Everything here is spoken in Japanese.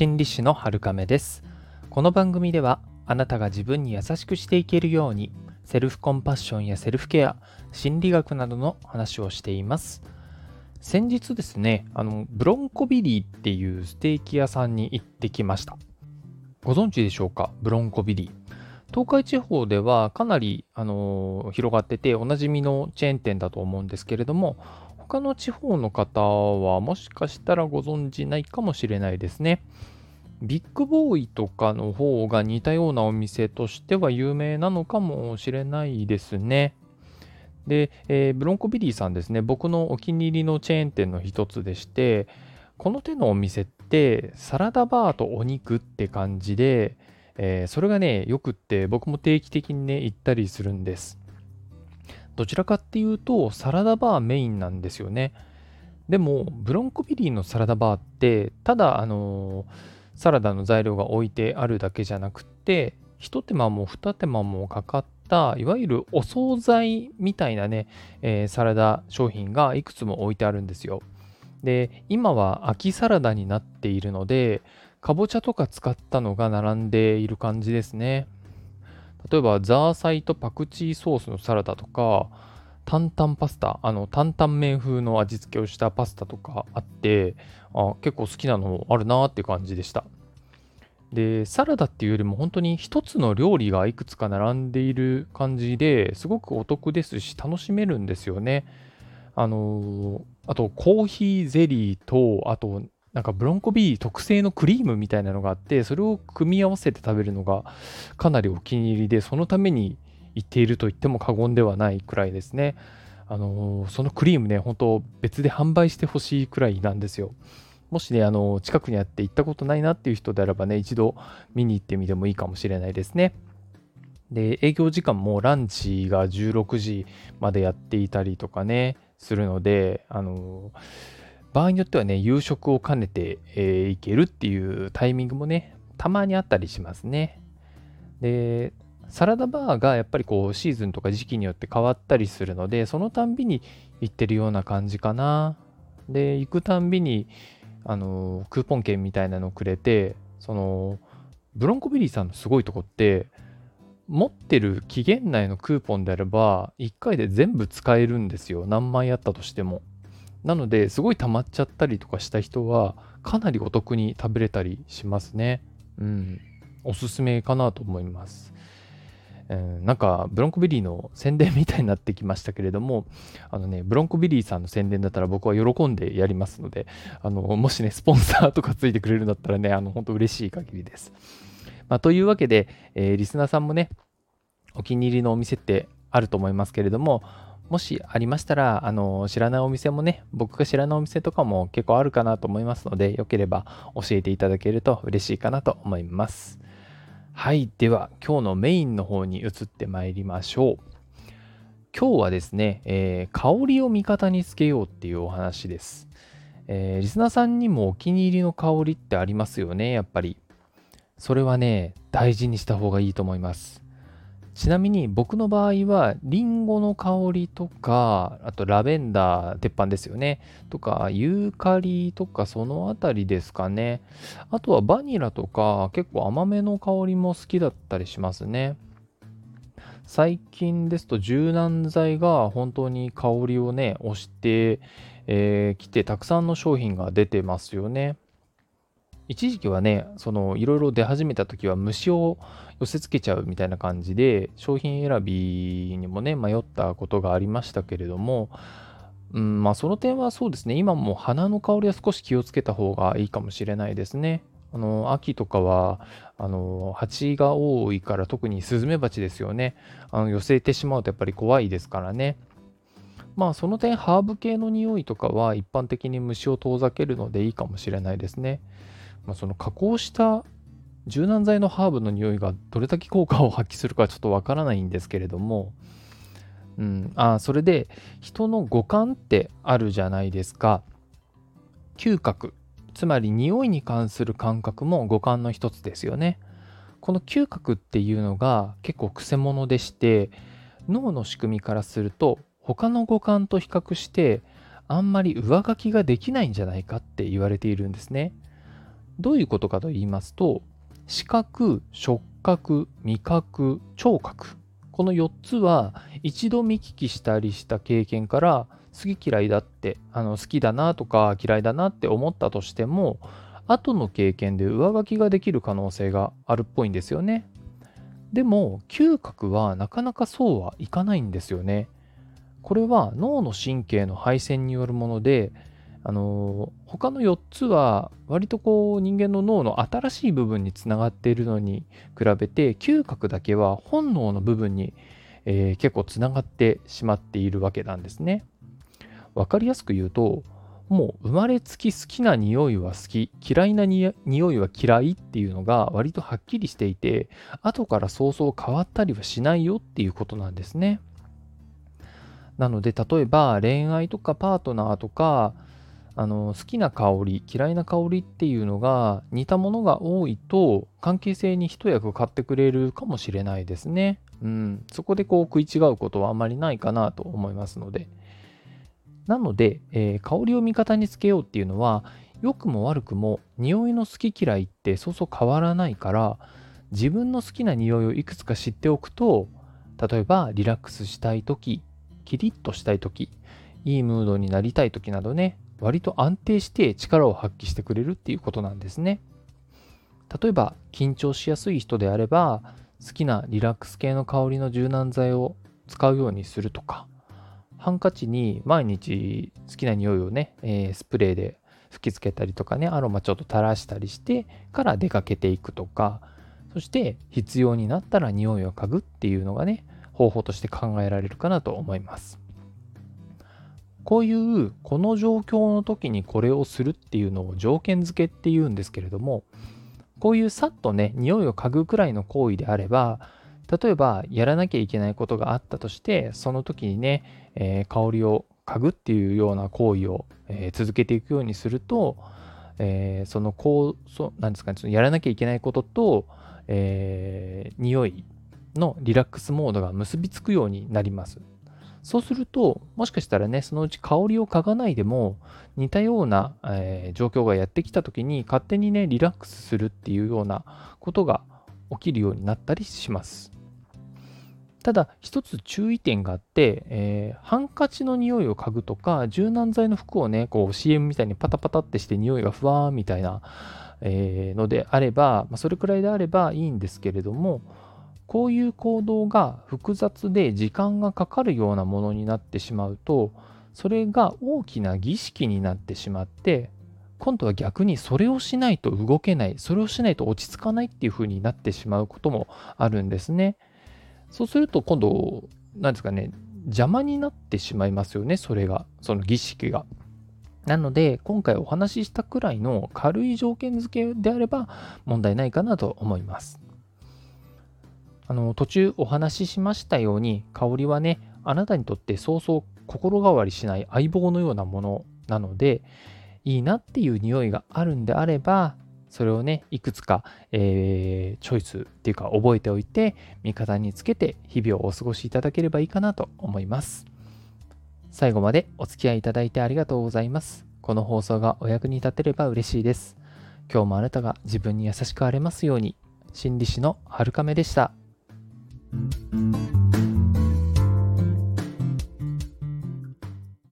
心理師の春亀です。この番組ではあなたが自分に優しくしていけるようにセルフコンパッションやセルフケア心理学などの話をしています。先日ですねあのブロンコビリーっていうステーキ屋さんに行ってきました。ご存知でしょうか？ブロンコビリー。東海地方ではかなり、あの、広がってておなじみのチェーン店だと思うんですけれども他の地方の方はもしかしたらご存じないかもしれないですね。ビッグボーイとかの方が似たようなお店としては有名なのかもしれないですね。で、えー、ブロンコビリーさんですね、僕のお気に入りのチェーン店の一つでして、この手のお店ってサラダバーとお肉って感じで、えー、それがね、よくって僕も定期的にね、行ったりするんです。どちらかっていうとサラダバーメインなんですよね。でもブロンコビリーのサラダバーってただあのサラダの材料が置いてあるだけじゃなくって一手間も二手間もかかったいわゆるお惣菜みたいなね、えー、サラダ商品がいくつも置いてあるんですよ。で今は秋サラダになっているのでかぼちゃとか使ったのが並んでいる感じですね。例えば、ザーサイとパクチーソースのサラダとか、担々パスタ、あの、担々麺風の味付けをしたパスタとかあって、あ結構好きなのあるなって感じでした。で、サラダっていうよりも本当に一つの料理がいくつか並んでいる感じですごくお得ですし楽しめるんですよね。あのあとコーヒーゼリーと、あとなんかブロンコビー特製のクリームみたいなのがあって、それを組み合わせて食べるのがかなりお気に入りで、そのために行っていると言っても過言ではないくらいですね。あのー、そのクリームね、本当別で販売してほしいくらいなんですよ。もしね、あのー、近くにあって行ったことないなっていう人であればね、一度見に行ってみてもいいかもしれないですね。で、営業時間もランチが16時までやっていたりとかね、するので、あのー場合によってはね、夕食を兼ねて、えー、いけるっていうタイミングもね、たまにあったりしますね。で、サラダバーがやっぱりこうシーズンとか時期によって変わったりするので、そのたんびに行ってるような感じかな。で、行くたんびに、あの、クーポン券みたいなのくれて、その、ブロンコビリーさんのすごいとこって、持ってる期限内のクーポンであれば、1回で全部使えるんですよ。何枚あったとしても。なので、すごい溜まっちゃったりとかした人は、かなりお得に食べれたりしますね。うん。おすすめかなと思います。なんか、ブロンコビリーの宣伝みたいになってきましたけれども、あのね、ブロンコビリーさんの宣伝だったら僕は喜んでやりますので、あの、もしね、スポンサーとかついてくれるんだったらね、あの、本当嬉しい限りです。まあ、というわけで、えー、リスナーさんもね、お気に入りのお店ってあると思いますけれども、もしありましたら、あの、知らないお店もね、僕が知らないお店とかも結構あるかなと思いますので、よければ教えていただけると嬉しいかなと思います。はい。では、今日のメインの方に移ってまいりましょう。今日はですね、えー、香りを味方につけようっていうお話です。えー、リスナーさんにもお気に入りの香りってありますよね、やっぱり。それはね、大事にした方がいいと思います。ちなみに僕の場合は、リンゴの香りとか、あとラベンダー、鉄板ですよね。とか、ユーカリとか、そのあたりですかね。あとはバニラとか、結構甘めの香りも好きだったりしますね。最近ですと柔軟剤が本当に香りをね、押してき、えー、て、たくさんの商品が出てますよね。一時期はね、そのいろいろ出始めた時は虫を寄せ付けちゃうみたいな感じで、商品選びにもね、迷ったことがありましたけれども、うん、まあその点はそうですね、今も花の香りは少し気をつけた方がいいかもしれないですね。あの、秋とかは、あの、蜂が多いから特にスズメバチですよね。あの寄せてしまうとやっぱり怖いですからね。まあその点ハーブ系の匂いとかは一般的に虫を遠ざけるのでいいかもしれないですね。まあ、その加工した柔軟剤のハーブの匂いがどれだけ効果を発揮するかちょっとわからないんですけれども、うん、あそれで人の五感ってあるじゃないですか嗅覚つまり匂いに関する感覚も五感の一つですよねこの嗅覚っていうのが結構くせ者でして脳の仕組みからすると他の五感と比較してあんまり上書きができないんじゃないかって言われているんですね。どういうことかと言いますと視覚触覚味覚聴覚この4つは一度見聞きしたりした経験から好き嫌いだってあの好きだなとか嫌いだなって思ったとしても後の経験で上書きができる可能性があるっぽいんですよね。でも嗅覚はなかなかそうはいかないんですよね。これは脳の神経の配線によるものであの他の4つは割とこう人間の脳の新しい部分につながっているのに比べて嗅覚だけは本能の部分に、えー、結構つながってしまっているわけなんですね。わかりやすく言うともう生まれつき好きな匂いは好き嫌いな匂いは嫌いっていうのが割とはっきりしていて後からそうそう変わったりはしないよっていうことなんですね。なので例えば恋愛とかパートナーとかあの好きな香り嫌いな香りっていうのが似たものが多いと関係性に一役買ってくれるかもしれないですね。うん、そこでこう食い違うことはあまりないかなと思いますので。なので、えー、香りを味方につけようっていうのは良くも悪くも匂いの好き嫌いってそうそう変わらないから自分の好きな匂いをいくつか知っておくと例えばリラックスしたい時キリッとしたい時いいムードになりたい時などね割と安定して力を発揮してくれるっていうことなんですね。例えば緊張しやすい人であれば好きなリラックス系の香りの柔軟剤を使うようにするとかハンカチに毎日好きな匂いをね、えー、スプレーで吹きつけたりとかねアロマちょっと垂らしたりしてから出かけていくとかそして必要になったら匂いを嗅ぐっていうのがね方法として考えられるかなと思います。こういうこの状況の時にこれをするっていうのを条件付けっていうんですけれどもこういうさっとね匂いを嗅ぐくらいの行為であれば例えばやらなきゃいけないことがあったとしてその時にね、えー、香りを嗅ぐっていうような行為を、えー、続けていくようにすると、えー、そのこうそなんですかねそのやらなきゃいけないことと、えー、匂いのリラックスモードが結びつくようになります。そうすると、もしかしたらね、そのうち香りを嗅がないでも、似たような、えー、状況がやってきた時に、勝手にね、リラックスするっていうようなことが起きるようになったりします。ただ、一つ注意点があって、えー、ハンカチの匂いを嗅ぐとか、柔軟剤の服をね、こう CM みたいにパタパタってして匂いがふわーみたいな、えー、のであれば、まあ、それくらいであればいいんですけれども、こういう行動が複雑で時間がかかるようなものになってしまうとそれが大きな儀式になってしまって今度は逆にそれをしないと動けないそれをしないと落ち着かないっていう風になってしまうこともあるんですね。そうすると今度何ですかね邪魔になってしまいますよねそれがその儀式が。なので今回お話ししたくらいの軽い条件付けであれば問題ないかなと思います。あの途中お話ししましたように香りはねあなたにとってそうそう心変わりしない相棒のようなものなのでいいなっていう匂いがあるんであればそれをねいくつか、えー、チョイスっていうか覚えておいて味方につけて日々をお過ごしいただければいいかなと思います。最後までお付き合いいただいてありがとうございます。この放送がお役に立てれば嬉しいです。今日もあなたが自分に優しくあれますように。心理師のはるかめでした。Thank you